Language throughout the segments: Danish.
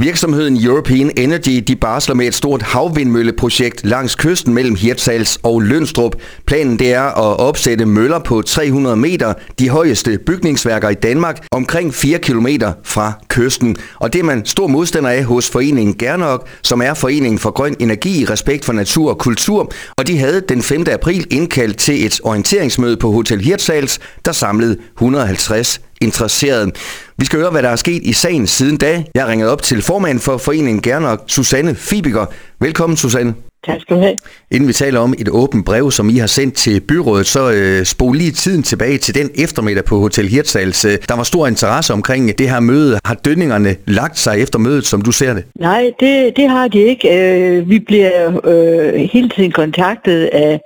Virksomheden European Energy de barsler med et stort havvindmølleprojekt langs kysten mellem Hirtshals og Lønstrup. Planen det er at opsætte møller på 300 meter, de højeste bygningsværker i Danmark, omkring 4 km fra kysten. Og det er man stor modstander af hos foreningen Gernok, som er Foreningen for Grøn Energi, Respekt for Natur og Kultur. Og de havde den 5. april indkaldt til et orienteringsmøde på Hotel Hirtshals, der samlede 150 interesseret. Vi skal høre, hvad der er sket i sagen siden da. Jeg ringet op til formand for foreningen Gernok, Susanne Fibiger. Velkommen, Susanne. Tak skal du have. Inden vi taler om et åbent brev, som I har sendt til byrådet, så øh, spol lige tiden tilbage til den eftermiddag på Hotel Hirtshals. Øh, der var stor interesse omkring det her møde. Har dønningerne lagt sig efter mødet, som du ser det? Nej, det, det har de ikke. Øh, vi bliver øh, hele tiden kontaktet af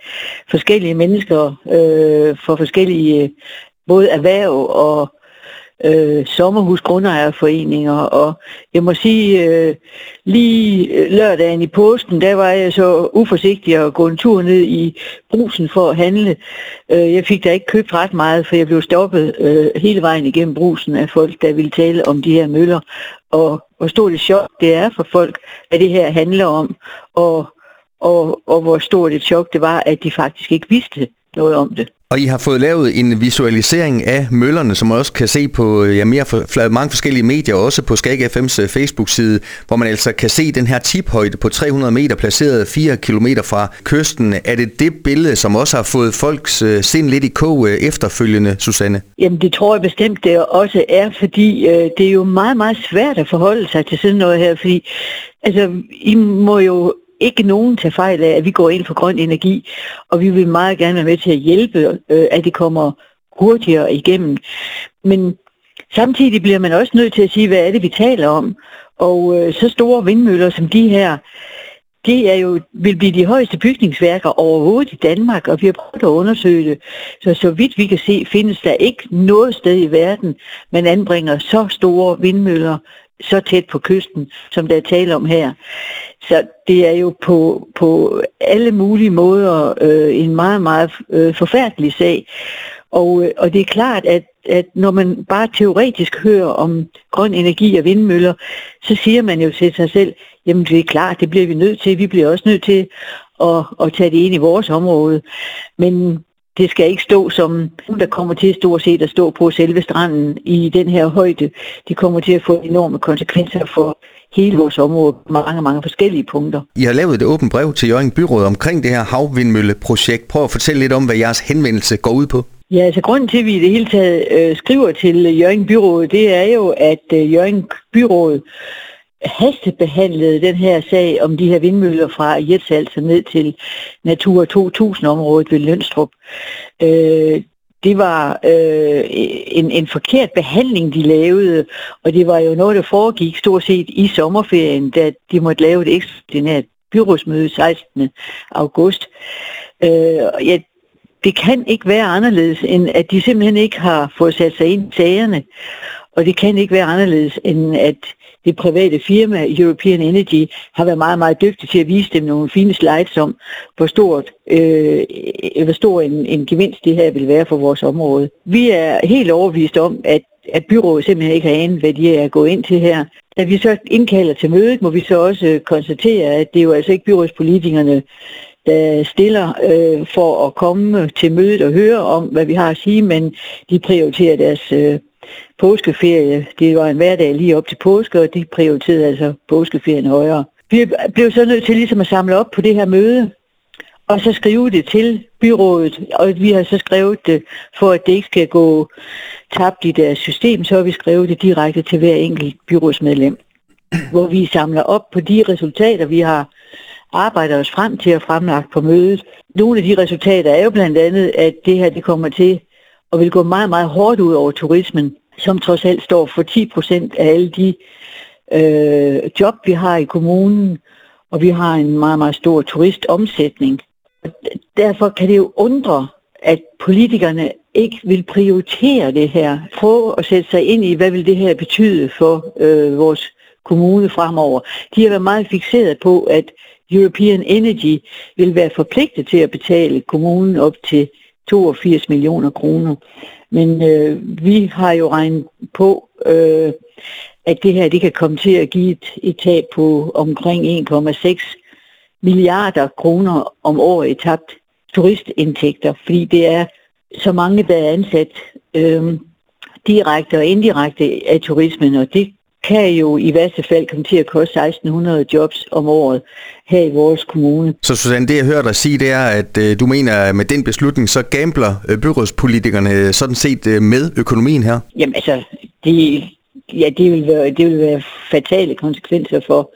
forskellige mennesker øh, for forskellige både erhverv og øh, sommerhusgrundejerforeninger, og jeg må sige, øh, lige øh, lørdagen i påsken, der var jeg så uforsigtig at gå en tur ned i brusen for at handle. Øh, jeg fik da ikke købt ret meget, for jeg blev stoppet øh, hele vejen igennem brusen af folk, der ville tale om de her møller, og hvor stort et chok det er for folk, hvad det her handler om, og, og, og hvor stort et chok det var, at de faktisk ikke vidste noget om det. Og I har fået lavet en visualisering af møllerne, som man også kan se på ja, mere for, mange forskellige medier, også på Skag FM's øh, Facebook-side, hvor man altså kan se den her tiphøjde på 300 meter, placeret 4 km fra kysten. Er det det billede, som også har fået folks uh, sind lidt i kog uh, efterfølgende, Susanne? Jamen det tror jeg bestemt, det også er, fordi uh, det er jo meget, meget svært at forholde sig til sådan noget her, fordi altså, I må jo ikke nogen tage fejl af, at vi går ind for grøn energi, og vi vil meget gerne være med til at hjælpe, øh, at det kommer hurtigere igennem. Men samtidig bliver man også nødt til at sige, hvad er det, vi taler om. Og øh, så store vindmøller som de her, det er jo, vil blive de højeste bygningsværker overhovedet i Danmark, og vi har prøvet at undersøge det. Så så vidt vi kan se, findes der ikke noget sted i verden, man anbringer så store vindmøller så tæt på kysten, som der er tale om her. Så det er jo på, på alle mulige måder øh, en meget, meget øh, forfærdelig sag. Og, øh, og det er klart, at, at når man bare teoretisk hører om grøn energi og vindmøller, så siger man jo til sig selv, jamen det er klart, det bliver vi nødt til. Vi bliver også nødt til at, at tage det ind i vores område. Men det skal ikke stå som, der kommer til stort set at stå på selve stranden i den her højde. Det kommer til at få enorme konsekvenser for hele vores område på mange, mange forskellige punkter. I har lavet et åbent brev til Jørgen Byråd omkring det her havvindmølleprojekt. Prøv at fortælle lidt om, hvad jeres henvendelse går ud på. Ja, altså grunden til, at vi i det hele taget øh, skriver til Jørgen Byråd, det er jo, at øh, Jørgen Byråd hastebehandlede den her sag om de her vindmøller fra Jetsalse ned til Natura 2000-området ved Lønstrup. Øh, det var øh, en, en forkert behandling, de lavede, og det var jo noget, der foregik stort set i sommerferien, da de måtte lave et ekstraordinært byrådsmøde 16. august. Øh, ja, det kan ikke være anderledes, end at de simpelthen ikke har fået sat sig ind i sagerne, og det kan ikke være anderledes, end at det private firma European Energy har været meget, meget dygtig til at vise dem nogle fine slides om, hvor, stort, øh, hvor stor en, en gevinst det her vil være for vores område. Vi er helt overbevist om, at at byrådet simpelthen ikke har anet, hvad de er gået ind til her. Da vi så indkalder til mødet, må vi så også øh, konstatere, at det er jo altså ikke byrådspolitikerne, der stiller øh, for at komme til mødet og høre om, hvad vi har at sige, men de prioriterer deres øh, påskeferie. Det var en hverdag lige op til påske, og de prioriterede altså påskeferien højere. Vi blev så nødt til ligesom at samle op på det her møde, og så skrive det til byrådet, og vi har så skrevet det, for at det ikke skal gå tabt i deres system, så har vi skrevet det direkte til hver enkelt byrådsmedlem, hvor vi samler op på de resultater, vi har arbejdet os frem til at fremlagt på mødet. Nogle af de resultater er jo blandt andet, at det her det kommer til og vil gå meget, meget hårdt ud over turismen, som trods alt står for 10 procent af alle de øh, job, vi har i kommunen, og vi har en meget, meget stor turistomsætning. Derfor kan det jo undre, at politikerne ikke vil prioritere det her. Prøve at sætte sig ind i, hvad vil det her betyde for øh, vores kommune fremover. De har været meget fixeret på, at European Energy vil være forpligtet til at betale kommunen op til 82 millioner kroner. Men øh, vi har jo regnet på, øh, at det her det kan komme til at give et, et tab på omkring 1,6 milliarder kroner om året i tabt turistindtægter, fordi det er så mange, der er ansat øh, direkte og indirekte af turismen, og det kan jo i værste fald komme til at koste 1600 jobs om året her i vores kommune. Så Susanne, det jeg hører dig sige, det er, at øh, du mener, at med den beslutning, så gambler øh, byrådspolitikerne sådan set øh, med økonomien her? Jamen altså, det, ja, det, vil være, det vil være fatale konsekvenser for,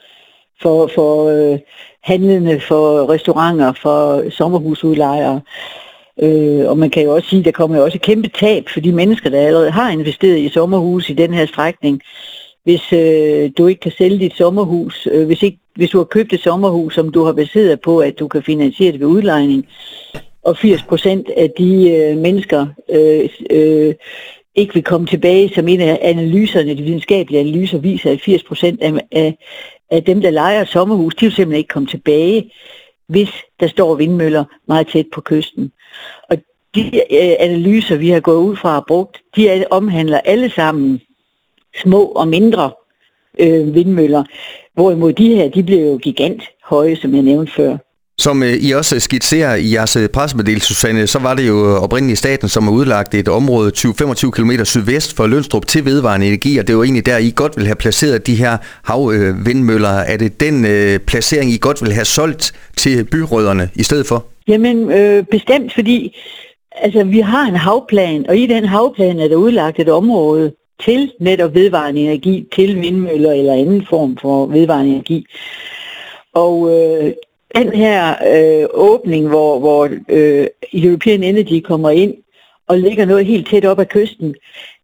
for, for øh, handlende, for restauranter, for sommerhusudlejere. Øh, og man kan jo også sige, at der kommer jo også et kæmpe tab for de mennesker, der allerede har investeret i sommerhus i den her strækning hvis øh, du ikke kan sælge dit sommerhus, øh, hvis, ikke, hvis du har købt et sommerhus, som du har baseret på, at du kan finansiere det ved udlejning, og 80 procent af de øh, mennesker øh, øh, ikke vil komme tilbage, som en af analyserne, de videnskabelige analyser viser, at 80 procent af, af, af dem, der leger et sommerhus, de vil simpelthen ikke komme tilbage, hvis der står vindmøller meget tæt på kysten. Og de øh, analyser, vi har gået ud fra og brugt, de omhandler alle sammen små og mindre øh, vindmøller. Hvorimod de her, de blev jo gigant høje, som jeg nævnte før. Som øh, I også skitserer i jeres øh, pressemeddelelse, Susanne, så var det jo oprindeligt staten, som har udlagt et område 20-25 km sydvest for Lønstrup til vedvarende energi, og det var egentlig der, I godt vil have placeret de her havvindmøller. Er det den øh, placering, I godt vil have solgt til byrødderne i stedet for? Jamen, øh, bestemt, fordi altså, vi har en havplan, og i den havplan er der udlagt et område, til netop vedvarende energi, til vindmøller eller anden form for vedvarende energi. Og øh, den her øh, åbning, hvor, hvor øh, European Energy kommer ind og ligger noget helt tæt op ad kysten,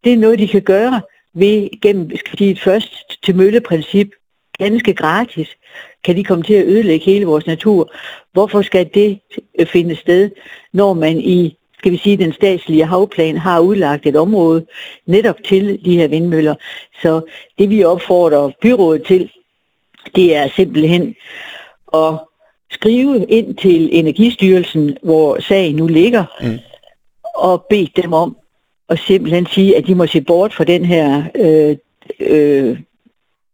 det er noget, de kan gøre ved gennem skal sige, et først til mølleprincip, ganske gratis, kan de komme til at ødelægge hele vores natur. Hvorfor skal det øh, finde sted, når man i skal vi sige, den statslige havplan har udlagt et område netop til de her vindmøller. Så det vi opfordrer byrådet til, det er simpelthen at skrive ind til Energistyrelsen, hvor sagen nu ligger, mm. og bede dem om at simpelthen sige, at de må se bort fra den her øh, øh,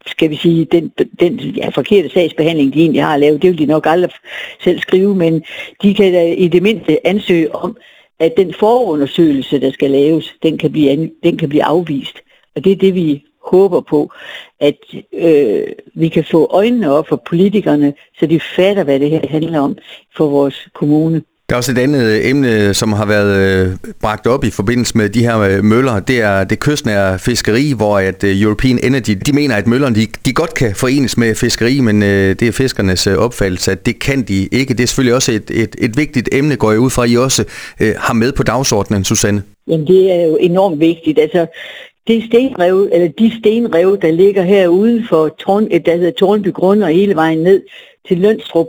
skal vi sige, den, den ja, forkerte sagsbehandling, de egentlig har lavet, det vil de nok aldrig selv skrive, men de kan da i det mindste ansøge om, at den forundersøgelse, der skal laves, den kan blive, den kan blive afvist. Og det er det, vi håber på, at øh, vi kan få øjnene op for politikerne, så de fatter, hvad det her handler om for vores kommune. Der er også et andet øh, emne, som har været øh, bragt op i forbindelse med de her øh, møller. Det er det kystnære fiskeri, hvor at European Energy, de mener, at møllerne de, de godt kan forenes med fiskeri, men det er fiskernes opfattelse, at det kan de ikke. Det er selvfølgelig også et, et, et vigtigt emne, går jeg ud fra, at I også har med på dagsordenen, Susanne. Jamen det er jo enormt vigtigt. Altså, det stenrev, eller de stenrev, der ligger her uden for Torn, der hedder Tornby Grund og hele vejen ned til Lønstrup,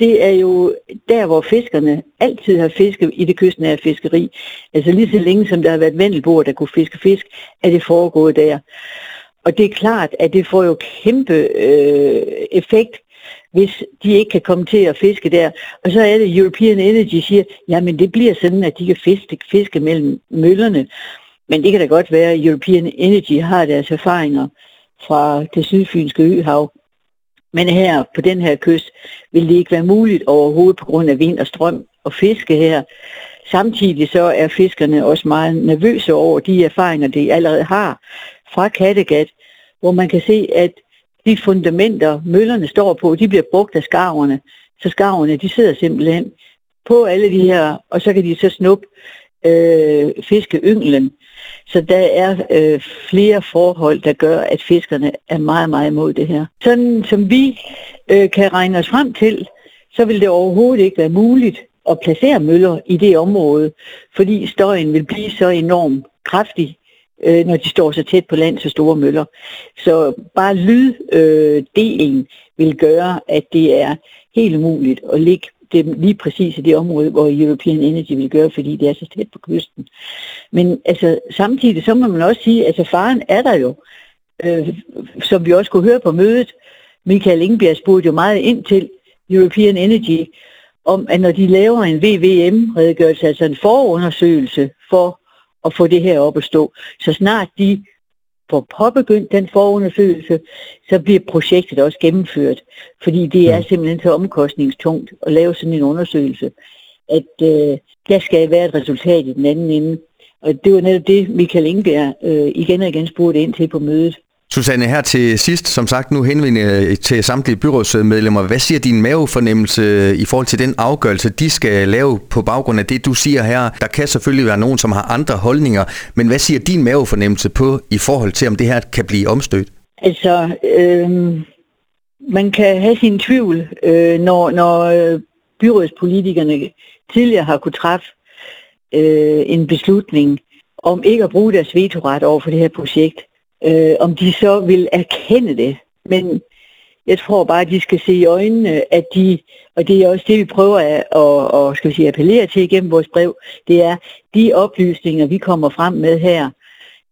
det er jo der, hvor fiskerne altid har fisket i det kystnære fiskeri. Altså lige så længe som der har været vendelboer, der kunne fiske fisk, er det foregået der. Og det er klart, at det får jo kæmpe øh, effekt, hvis de ikke kan komme til at fiske der. Og så er det, European Energy siger, jamen det bliver sådan, at de kan fiske, fiske mellem møllerne. Men det kan da godt være, at European Energy har deres erfaringer fra det sydfynske øhav. Men her på den her kyst vil det ikke være muligt overhovedet på grund af vind og strøm at fiske her. Samtidig så er fiskerne også meget nervøse over de erfaringer, de allerede har fra Kattegat, hvor man kan se, at de fundamenter, møllerne står på, de bliver brugt af skarverne. Så skarverne, de sidder simpelthen på alle de her, og så kan de så snuppe øh, fiskeynglen. Så der er øh, flere forhold, der gør, at fiskerne er meget, meget imod det her. Sådan som vi øh, kan regne os frem til, så vil det overhovedet ikke være muligt at placere møller i det område, fordi støjen vil blive så enormt kraftig, øh, når de står så tæt på land, så store møller. Så bare lyddelen øh, vil gøre, at det er helt umuligt at ligge det lige præcis i det område, hvor European Energy vil gøre, fordi det er så tæt på kysten. Men altså, samtidig så må man også sige, at altså, faren er der jo, øh, som vi også kunne høre på mødet. Michael Ingebjerg spurgte jo meget ind til European Energy, om at når de laver en VVM-redegørelse, altså en forundersøgelse for at få det her op at stå, så snart de får påbegyndt den forundersøgelse, så bliver projektet også gennemført. Fordi det er simpelthen så omkostningstungt at lave sådan en undersøgelse, at øh, der skal være et resultat i den anden ende. Og det var netop det, Michael Ingebjerg øh, igen og igen spurgte ind til på mødet. Susanne, her til sidst, som sagt, nu henvender jeg til samtlige byrådsmedlemmer. Hvad siger din mavefornemmelse øh, i forhold til den afgørelse, de skal lave på baggrund af det, du siger her? Der kan selvfølgelig være nogen, som har andre holdninger, men hvad siger din mavefornemmelse på i forhold til, om det her kan blive omstødt? Altså, øh, man kan have sin tvivl, øh, når, når øh, byrådspolitikerne tidligere har kunne træffe øh, en beslutning om ikke at bruge deres vetoret over for det her projekt øh, om de så vil erkende det. Men jeg tror bare, at de skal se i øjnene, at de, og det er også det, vi prøver at, og, og, skal vi sige, appellere til igennem vores brev, det er, de oplysninger, vi kommer frem med her,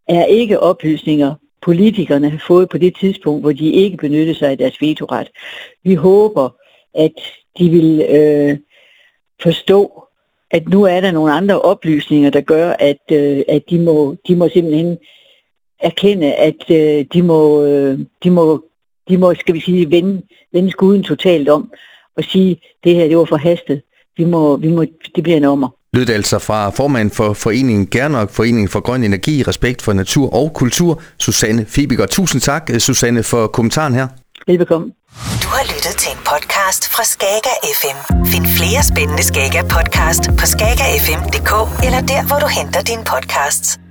er ikke oplysninger, politikerne har fået på det tidspunkt, hvor de ikke benyttede sig af deres vetoret. Vi håber, at de vil øh, forstå, at nu er der nogle andre oplysninger, der gør, at, øh, at de, må, de må simpelthen erkende, at øh, de, må, øh, de, må, de må, skal vi sige, vende, vende skuden totalt om og sige, det her det var forhastet. Vi må, vi må, det bliver en ommer. Lød altså fra formand for foreningen Gernok, Foreningen for Grøn Energi, Respekt for Natur og Kultur, Susanne Fibiger. Tusind tak, Susanne, for kommentaren her. Velbekomme. Du har lyttet til en podcast fra Skager FM. Find flere spændende Skager podcast på skagerfm.dk eller der, hvor du henter dine podcasts.